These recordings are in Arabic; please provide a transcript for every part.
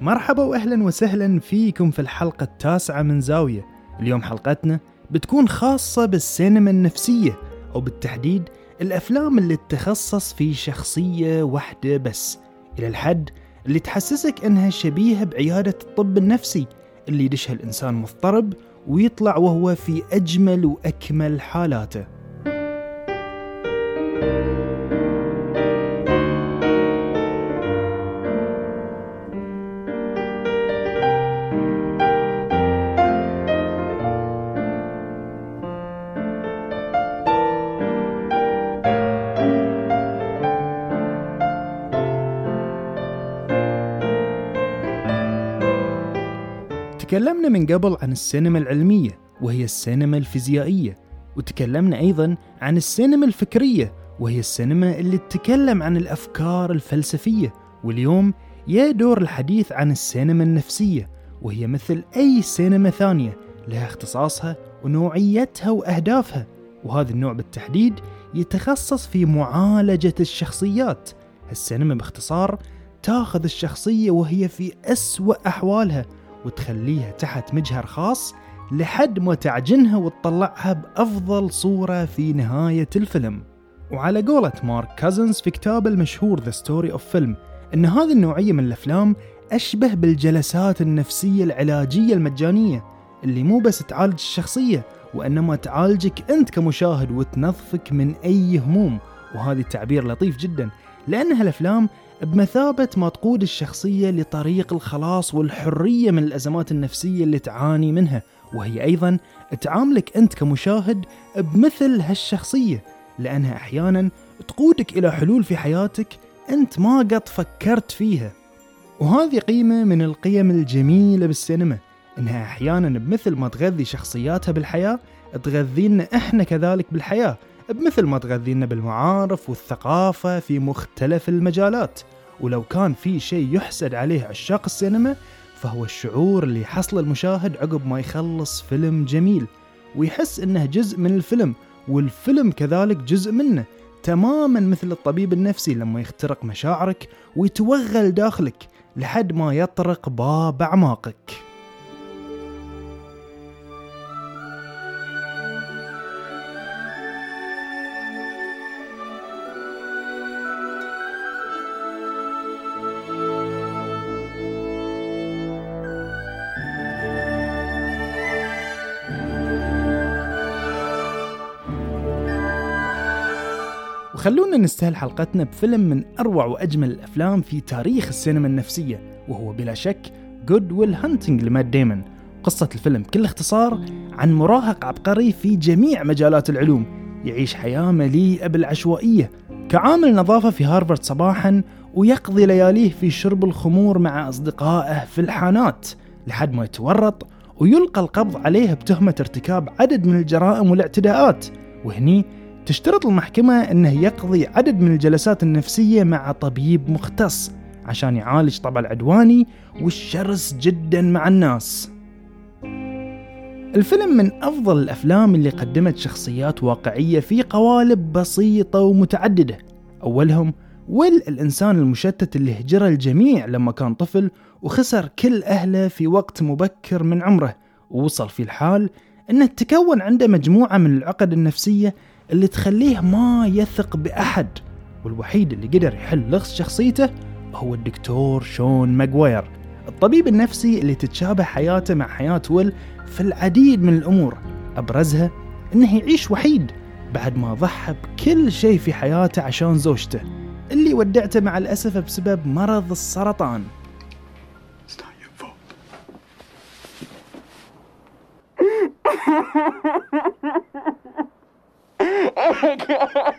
مرحبا واهلا وسهلا فيكم في الحلقة التاسعة من زاوية. اليوم حلقتنا بتكون خاصة بالسينما النفسية أو بالتحديد الأفلام اللي تتخصص في شخصية واحدة بس. إلى الحد اللي تحسسك أنها شبيهة بعيادة الطب النفسي اللي يدشها الإنسان مضطرب ويطلع وهو في أجمل وأكمل حالاته. من قبل عن السينما العلمية وهي السينما الفيزيائية. وتكلمنا أيضا عن السينما الفكرية وهي السينما اللي تتكلم عن الأفكار الفلسفية. واليوم يا دور الحديث عن السينما النفسية وهي مثل أي سينما ثانية لها اختصاصها ونوعيتها وأهدافها. وهذا النوع بالتحديد يتخصص في معالجة الشخصيات. السينما باختصار تاخذ الشخصية وهي في أسوأ أحوالها وتخليها تحت مجهر خاص لحد ما تعجنها وتطلعها بأفضل صورة في نهاية الفيلم. وعلى قولة مارك كازنز في كتابه المشهور The Story of Film أن هذه النوعية من الأفلام أشبه بالجلسات النفسية العلاجية المجانية اللي مو بس تعالج الشخصية وإنما تعالجك أنت كمشاهد وتنظفك من أي هموم. وهذا التعبير لطيف جدا لأن هالأفلام بمثابة ما تقود الشخصية لطريق الخلاص والحرية من الأزمات النفسية اللي تعاني منها. وهي أيضا تعاملك أنت كمشاهد بمثل هالشخصية لأنها أحيانا تقودك إلى حلول في حياتك أنت ما قد فكرت فيها. وهذه قيمة من القيم الجميلة بالسينما إنها أحيانا بمثل ما تغذي شخصياتها بالحياة تغذينا إحنا كذلك بالحياة. بمثل ما تغذينا بالمعارف والثقافة في مختلف المجالات. ولو كان في شيء يحسد عليه عشاق السينما فهو الشعور اللي يحصل المشاهد عقب ما يخلص فيلم جميل ويحس إنه جزء من الفيلم والفيلم كذلك جزء منه تماما مثل الطبيب النفسي لما يخترق مشاعرك ويتوغل داخلك لحد ما يطرق باب أعماقك. وخلونا نستهل حلقتنا بفيلم من أروع وأجمل الأفلام في تاريخ السينما النفسية وهو بلا شك Good Will Hunting لمات ديمون قصة الفيلم بكل اختصار عن مراهق عبقري في جميع مجالات العلوم يعيش حياة مليئة بالعشوائية كعامل نظافة في هارفارد صباحا ويقضي لياليه في شرب الخمور مع أصدقائه في الحانات لحد ما يتورط ويلقى القبض عليه بتهمة ارتكاب عدد من الجرائم والاعتداءات. وهني تشترط المحكمة أنه يقضي عدد من الجلسات النفسية مع طبيب مختص عشان يعالج طبع العدواني والشرس جدا مع الناس. الفيلم من أفضل الأفلام اللي قدمت شخصيات واقعية في قوالب بسيطة ومتعددة. أولهم ويل الإنسان المشتت اللي هجر الجميع لما كان طفل وخسر كل أهله في وقت مبكر من عمره. ووصل في الحال أنه تكون عنده مجموعة من العقد النفسية اللي تخليه ما يثق بأحد والوحيد اللي قدر يحل لغز شخصيته هو الدكتور شون ماجواير الطبيب النفسي اللي تتشابه حياته مع حياة ويل في العديد من الأمور. أبرزها أنه يعيش وحيد بعد ما ضحى بكل شيء في حياته عشان زوجته اللي ودعته مع الأسف بسبب مرض السرطان. Oh my god.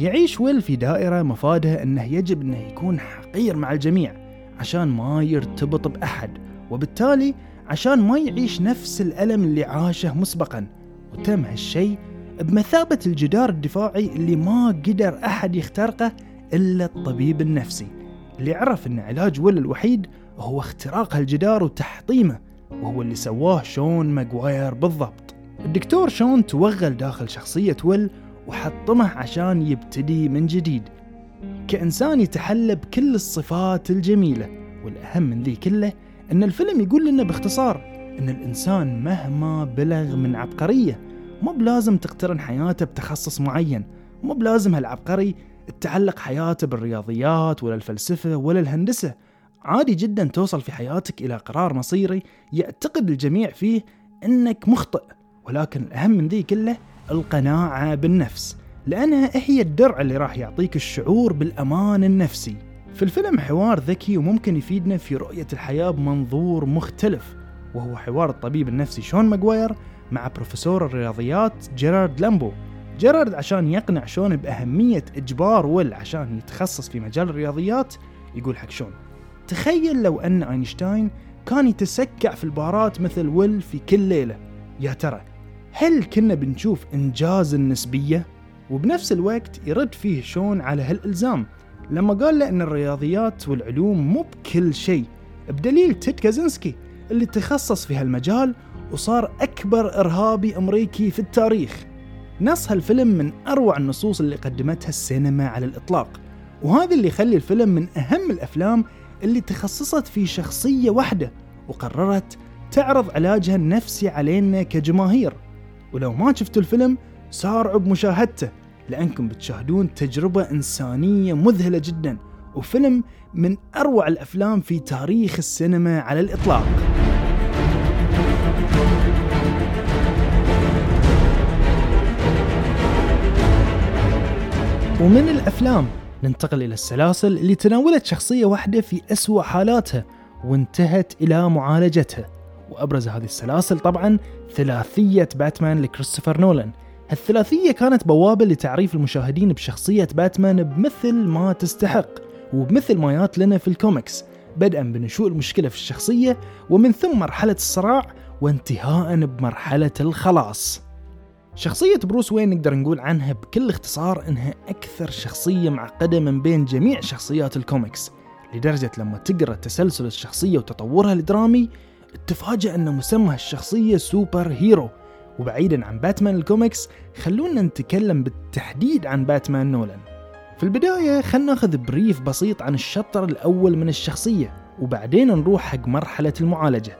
يعيش ويل في دائرة مفادها أنه يجب أنه يكون حقير مع الجميع عشان ما يرتبط بأحد وبالتالي عشان ما يعيش نفس الألم اللي عاشه مسبقا وتم هالشيء بمثابة الجدار الدفاعي اللي ما قدر أحد يخترقه إلا الطبيب النفسي اللي عرف أن علاج ويل الوحيد هو اختراق هالجدار وتحطيمه وهو اللي سواه شون ماجواير بالضبط. الدكتور شون توغل داخل شخصية ويل وحطمه عشان يبتدي من جديد. كإنسان يتحلى بكل الصفات الجميلة والأهم من ذي كله أن الفيلم يقول لنا باختصار أن الإنسان مهما بلغ من عبقرية مو بلازم تقترن حياته بتخصص معين مو بلازم هالعبقري تعلق حياته بالرياضيات ولا الفلسفة ولا الهندسة. عادي جدا توصل في حياتك إلى قرار مصيري يعتقد الجميع فيه أنك مخطئ ولكن الأهم من ذي كله القناعة بالنفس لأنها هي الدرع اللي راح يعطيك الشعور بالأمان النفسي. في الفيلم حوار ذكي وممكن يفيدنا في رؤية الحياة بمنظور مختلف وهو حوار الطبيب النفسي شون ماجواير مع بروفيسور الرياضيات جيرارد لامبو. جيرارد عشان يقنع شون بأهمية إجبار ويل عشان يتخصص في مجال الرياضيات يقول حق شون تخيل لو أن أينشتاين كان يتسكع في البارات مثل ويل في كل ليلة. يا ترى هل كنا بنشوف إنجاز النسبية؟ وبنفس الوقت يرد فيه شون على هالإلزام. لما قال له أن الرياضيات والعلوم مو كل شيء بدليل تيد كازنسكي اللي تخصص في هالمجال وصار أكبر إرهابي أمريكي في التاريخ. نص هالفيلم من أروع النصوص اللي قدمتها السينما على الإطلاق. وهذا اللي يخلي الفيلم من أهم الأفلام اللي تخصصت في شخصية واحدة وقررت تعرض علاجها النفسي علينا كجماهير. ولو ما شفتوا الفيلم سارعوا بمشاهدته لأنكم بتشاهدون تجربة إنسانية مذهلة جدا. وفيلم من أروع الأفلام في تاريخ السينما على الإطلاق. ومن الأفلام ننتقل إلى السلاسل اللي تناولت شخصية واحدة في أسوأ حالاتها وانتهت إلى معالجتها. وأبرز هذه السلاسل طبعا ثلاثية باتمان لكريستوفر نولان. هالثلاثية كانت بوابة لتعريف المشاهدين بشخصية باتمان بمثل ما تستحق وبمثل ما يأتي لنا في الكوميكس بدءا بنشوء المشكلة في الشخصية ومن ثم مرحلة الصراع وانتهاء بمرحلة الخلاص. شخصية بروس واين نقدر نقول عنها بكل اختصار إنها أكثر شخصية معقدة من بين جميع شخصيات الكوميكس لدرجة لما تقرأ تسلسل الشخصية وتطورها الدرامي تفاجأ ان مسمى الشخصية superhero. وبعيدا عن باتمان الكوميكس خلونا نتكلم بالتحديد عن باتمان نولان. في البداية خلنا ناخذ بريف بسيط عن الشطر الأول من الشخصية وبعدين نروح حق مرحلة المعالجة.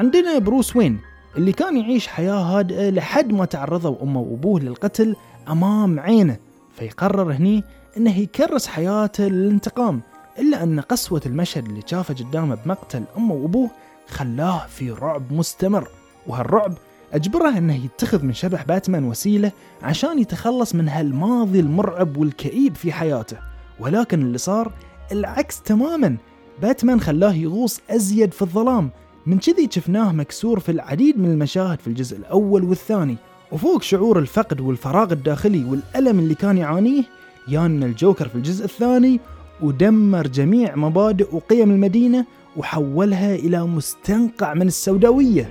عندنا بروس وين اللي كان يعيش حياة هادئة لحد ما تعرضوا أمه وأبوه للقتل أمام عينه. فيقرر هني أنه يكرس حياته للانتقام إلا أن قسوة المشهد اللي شافه قدامه بمقتل أمه وأبوه خلاه في رعب مستمر. وهالرعب أجبره أنه يتخذ من شبح باتمان وسيلة عشان يتخلص من هالماضي المرعب والكئيب في حياته. ولكن اللي صار العكس تماما. باتمان خلاه يغوص أزيد في الظلام من كذي شفناه مكسور في العديد من المشاهد في الجزء الأول والثاني. وفوق شعور الفقد والفراغ الداخلي والألم اللي كان يعانيه يان الجوكر في الجزء الثاني ودمر جميع مبادئ وقيم المدينة وحولها إلى مستنقع من السوداوية.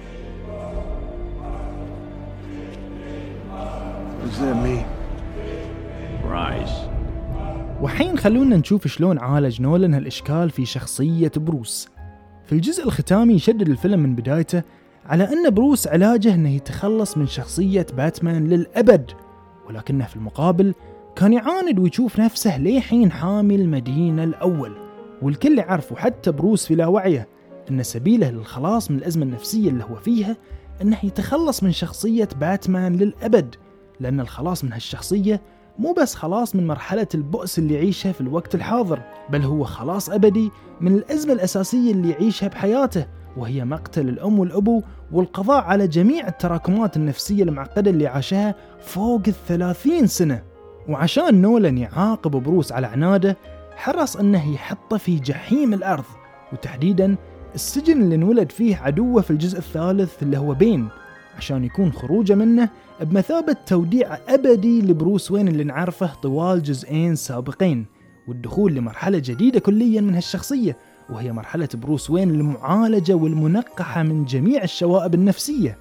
وحين خلونا نشوف شلون عالج نولن هالإشكال في شخصية بروس. في الجزء الختامي يشدد الفيلم من بدايته على أن بروس علاجه أنه يتخلص من شخصية باتمان للأبد ولكنه في المقابل كان يعاند ويشوف نفسه ليحين حامي المدينة الأول. والكل يعرف وحتى بروس في لاوعيه أن سبيله للخلاص من الأزمة النفسية اللي هو فيها أنه يتخلص من شخصية باتمان للأبد لأن الخلاص من هالشخصية مو بس خلاص من مرحلة البؤس اللي يعيشها في الوقت الحاضر بل هو خلاص أبدي من الأزمة الأساسية اللي يعيشها بحياته وهي مقتل الأم والأبو والقضاء على جميع التراكمات النفسية المعقدة اللي عاشها فوق الثلاثين سنة. وعشان نولن يعاقب بروس على عناده حرص أنه يحطه في جحيم الأرض وتحديدا السجن اللي انولد فيه عدوه في الجزء الثالث اللي هو بين. عشان يكون خروجه منه بمثابة توديع أبدي لبروس وين اللي نعرفه طوال جزئين سابقين والدخول لمرحلة جديدة كليا من هالشخصية وهي مرحلة بروس وين المعالجة والمنقحة من جميع الشوائب النفسية.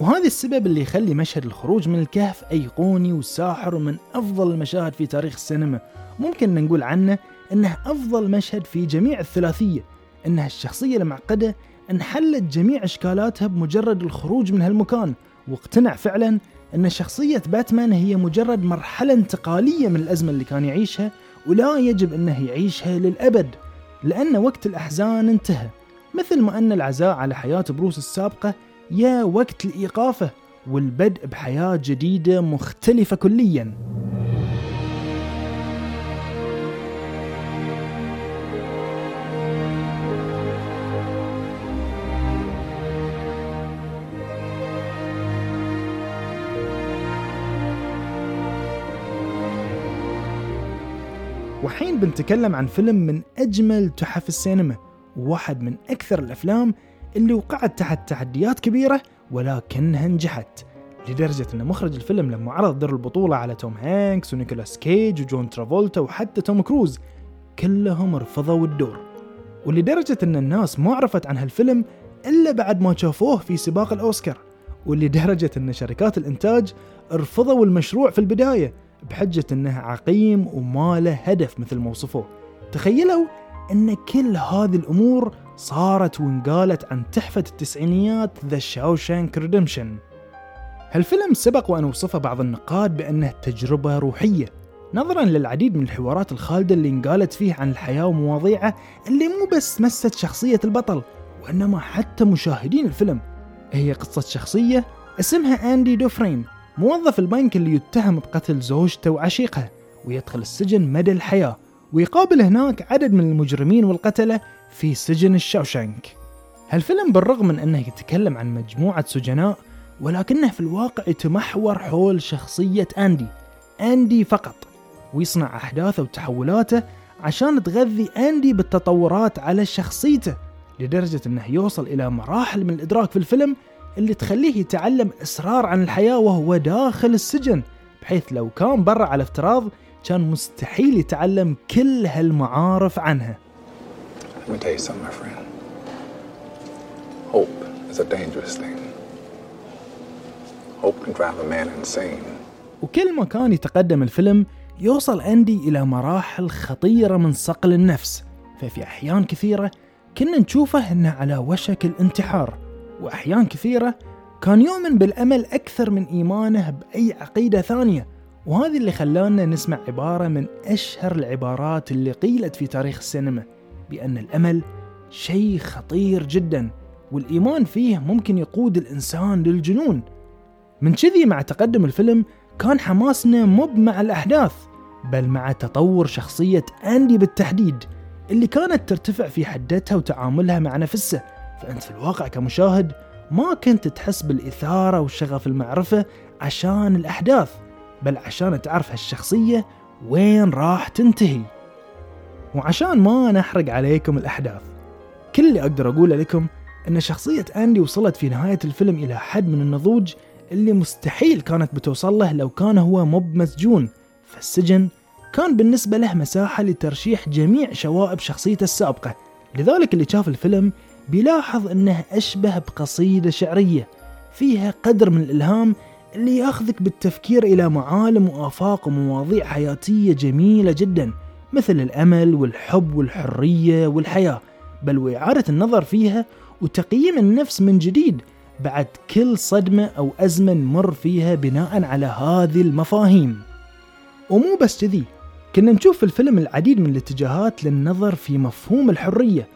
وهذا السبب اللي يخلي مشهد الخروج من الكهف أيقوني وساحر ومن أفضل المشاهد في تاريخ السينما. ممكن نقول عنه أنه أفضل مشهد في جميع الثلاثية أنها الشخصية المعقدة انحلت جميع إشكالاتها بمجرد الخروج من هالمكان واقتنع فعلا أن شخصية باتمان هي مجرد مرحلة انتقالية من الأزمة اللي كان يعيشها ولا يجب أنه يعيشها للأبد لأن وقت الأحزان انتهى. مثل ما أن العزاء على حياة بروس السابقة يا وقت الإيقافة والبدء بحياة جديدة مختلفة كلياً. وحين بنتكلم عن فيلم من أجمل تحف السينما وواحد من أكثر الأفلام اللي وقعت تحت تحديات كبيرة ولكنها نجحت لدرجة أن مخرج الفيلم لما عرض دور البطولة على توم هانكس ونيكولاس كيج وجون ترافولتا وحتى توم كروز كلهم رفضوا الدور. ولدرجة أن الناس ما عرفت عن هالفيلم إلا بعد ما شافوه في سباق الأوسكار ولدرجة أن شركات الإنتاج رفضوا المشروع في البداية بحجة أنه عقيم وما له هدف مثل ما وصفوه تخيلوا أن كل هذه الأمور صارت وانقالت عن تحفة التسعينيات ذا Shawshank Redemption هالفيلم سبق وأن وصفه بعض النقاد بأنه تجربة روحية نظرا للعديد من الحوارات الخالدة اللي انقالت فيه عن الحياة ومواضيعه اللي مو بس مست شخصية البطل وإنما حتى مشاهدين الفيلم. هي قصة شخصية اسمها أندي دوفرين موظف البنك اللي يتهم بقتل زوجته وعشيقها ويدخل السجن مدى الحياة ويقابل هناك عدد من المجرمين والقتلة في سجن الشاوشانك. هالفيلم بالرغم من أنه يتكلم عن مجموعة سجناء ولكنه في الواقع يتمحور حول شخصية أندي أندي فقط ويصنع أحداثه وتحولاته عشان تغذي أندي بالتطورات على شخصيته لدرجة أنه يوصل إلى مراحل من الإدراك في الفيلم اللي تخليه يتعلم أسرار عن الحياة وهو داخل السجن بحيث لو كان برا على افتراض كان مستحيل يتعلم كل هالمعارف عنها Let me tell you something, my friend. Hope is a dangerous thing. Hope can drive a man insane. وكل ما كان يتقدم الفيلم يوصل أندي إلى مراحل خطيرة من صقل النفس ففي أحيان كثيرة كنا نشوفه أنه على وشك الانتحار وأحيان كثيرة كان يؤمن بالأمل أكثر من إيمانه بأي عقيدة ثانية وهذا اللي خلانا نسمع عبارة من أشهر العبارات اللي قيلت في تاريخ السينما بأن الأمل شيء خطير جدا والإيمان فيه ممكن يقود الإنسان للجنون. من كذي مع تقدم الفيلم كان حماسنا مب مع الأحداث بل مع تطور شخصية أندي بالتحديد اللي كانت ترتفع في حدتها وتعاملها مع نفسه فأنت في الواقع كمشاهد ما كنت تحس بالإثارة وشغف المعرفة عشان الأحداث بل عشان تعرف هالشخصية وين راح تنتهي. وعشان ما نحرق عليكم الأحداث كل اللي أقدر أقوله لكم أن شخصية أندي وصلت في نهاية الفيلم إلى حد من النضوج اللي مستحيل كانت بتوصل له لو كان هو مب مسجون. فالسجن كان بالنسبة له مساحة لترشيح جميع شوائب شخصيته السابقة. لذلك اللي شاف الفيلم بيلاحظ أنه أشبه بقصيدة شعرية فيها قدر من الإلهام اللي يأخذك بالتفكير إلى معالم وآفاق ومواضيع حياتية جميلة جدا مثل الأمل والحب والحرية والحياة. بل وإعادة النظر فيها وتقييم النفس من جديد بعد كل صدمة أو أزمة نمر فيها بناء على هذه المفاهيم. ومو بس كذي كنا نشوف في الفيلم العديد من الاتجاهات للنظر في مفهوم الحرية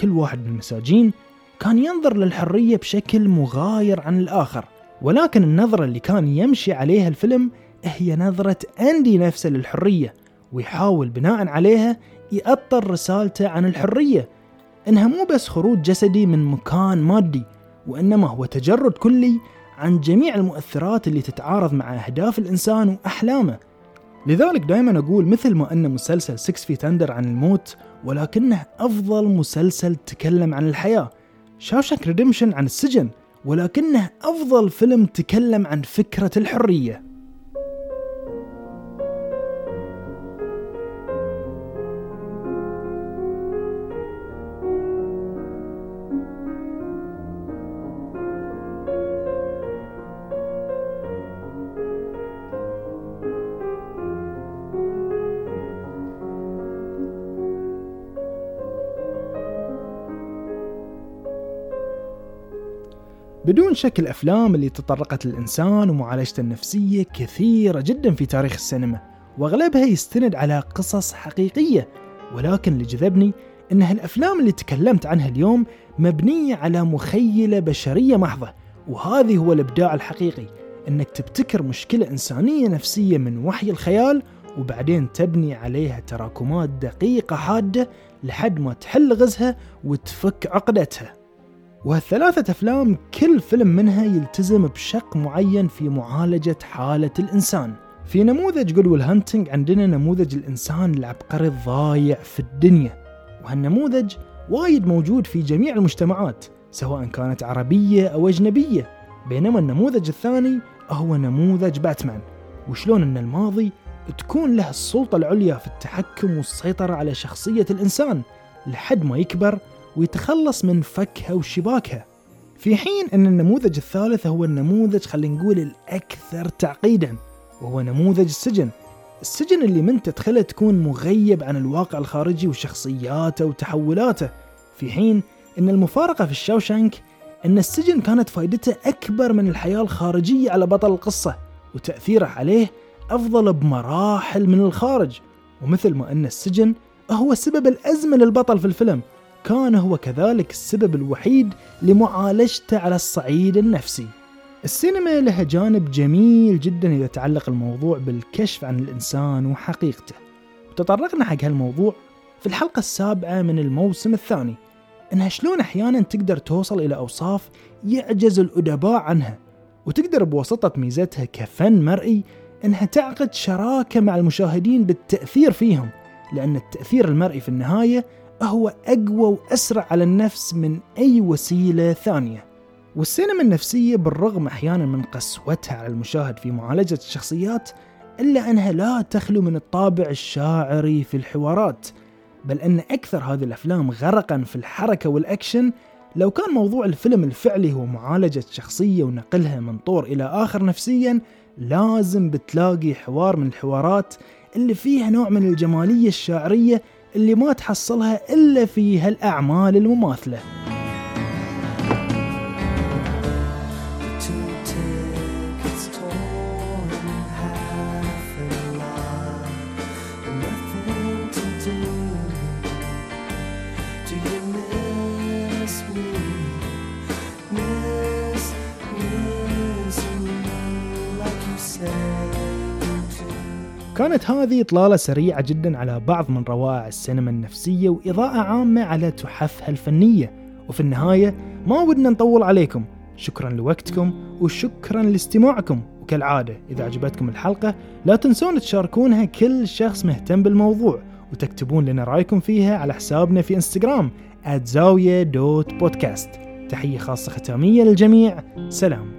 كل واحد من المساجين كان ينظر للحرية بشكل مغاير عن الآخر ولكن النظرة اللي كان يمشي عليها الفيلم هي نظرة أندي نفسه للحرية ويحاول بناء عليها يأطر رسالته عن الحرية. إنها مو بس خروج جسدي من مكان مادي وإنما هو تجرد كلي عن جميع المؤثرات اللي تتعارض مع أهداف الإنسان وأحلامه. لذلك دائما أقول مثل ما أن مسلسل 6 Feet Under عن الموت ولكنه أفضل مسلسل تكلم عن الحياة. Shawshank Redemption عن السجن ولكنه أفضل فيلم تكلم عن فكرة الحرية. بدون شك الأفلام اللي تطرقت للإنسان ومعالجته النفسية كثيرة جدا في تاريخ السينما وأغلبها يستند على قصص حقيقية. ولكن اللي جذبني أن هالأفلام اللي تكلمت عنها اليوم مبنية على مخيلة بشرية محضة وهذه هو الإبداع الحقيقي أنك تبتكر مشكلة إنسانية نفسية من وحي الخيال وبعدين تبني عليها تراكمات دقيقة حادة لحد ما تحل غزها وتفك عقدتها. وهالثلاثة أفلام كل فيلم منها يلتزم بشق معين في معالجة حالة الإنسان. في نموذج Good Will Hunting عندنا نموذج الإنسان العبقري الضايع في الدنيا وهالنموذج وايد موجود في جميع المجتمعات سواء كانت عربية أو أجنبية بينما النموذج الثاني هو نموذج باتمان. وشلون أن الماضي تكون له السلطة العليا في التحكم والسيطرة على شخصية الإنسان لحد ما يكبر ويتخلص من فكها وشباكها. في حين أن النموذج الثالث هو النموذج خلينا نقول الأكثر تعقيدا وهو نموذج السجن. السجن اللي من تدخله تكون مغيب عن الواقع الخارجي وشخصياته وتحولاته. في حين أن المفارقة في الشاوشانك أن السجن كانت فائدته أكبر من الحياة الخارجية على بطل القصة وتأثيره عليه أفضل بمراحل من الخارج. ومثل ما أن السجن هو سبب الأزمة للبطل في الفيلم. كان هو كذلك السبب الوحيد لمعالجته على الصعيد النفسي. السينما لها جانب جميل جدا إذا تعلق الموضوع بالكشف عن الإنسان وحقيقته. وتطرقنا حق هالموضوع في الحلقة السابعة من الموسم الثاني. إنها شلون أحيانا تقدر توصل إلى أوصاف يعجز الأدباء عنها وتقدر بواسطة ميزتها كفن مرئي إنها تعقد شراكة مع المشاهدين بالتأثير فيهم لأن التأثير المرئي في النهاية هو أقوى وأسرع على النفس من أي وسيلة ثانية. والسينما النفسية بالرغم أحيانا من قسوتها على المشاهد في معالجة الشخصيات إلا أنها لا تخلو من الطابع الشاعري في الحوارات بل أن أكثر هذه الأفلام غرقا في الحركة والأكشن. لو كان موضوع الفيلم الفعلي هو معالجة شخصية ونقلها من طور إلى آخر نفسيا لازم بتلاقي حوار من الحوارات اللي فيها نوع من الجمالية الشعرية اللي ما تحصلها إلا في هالأعمال المماثلة. كانت هذه إطلالة سريعة جدا على بعض من روائع السينما النفسية وإضاءة عامة على تحفها الفنية. وفي النهاية ما ودنا نطول عليكم. شكرا لوقتكم وشكرا لاستماعكم. وكالعادة إذا عجبتكم الحلقة لا تنسون تشاركونها كل شخص مهتم بالموضوع. وتكتبون لنا رأيكم فيها على حسابنا في إنستغرام @زاوية دوت بودكاست. تحية خاصة ختامية للجميع. سلام.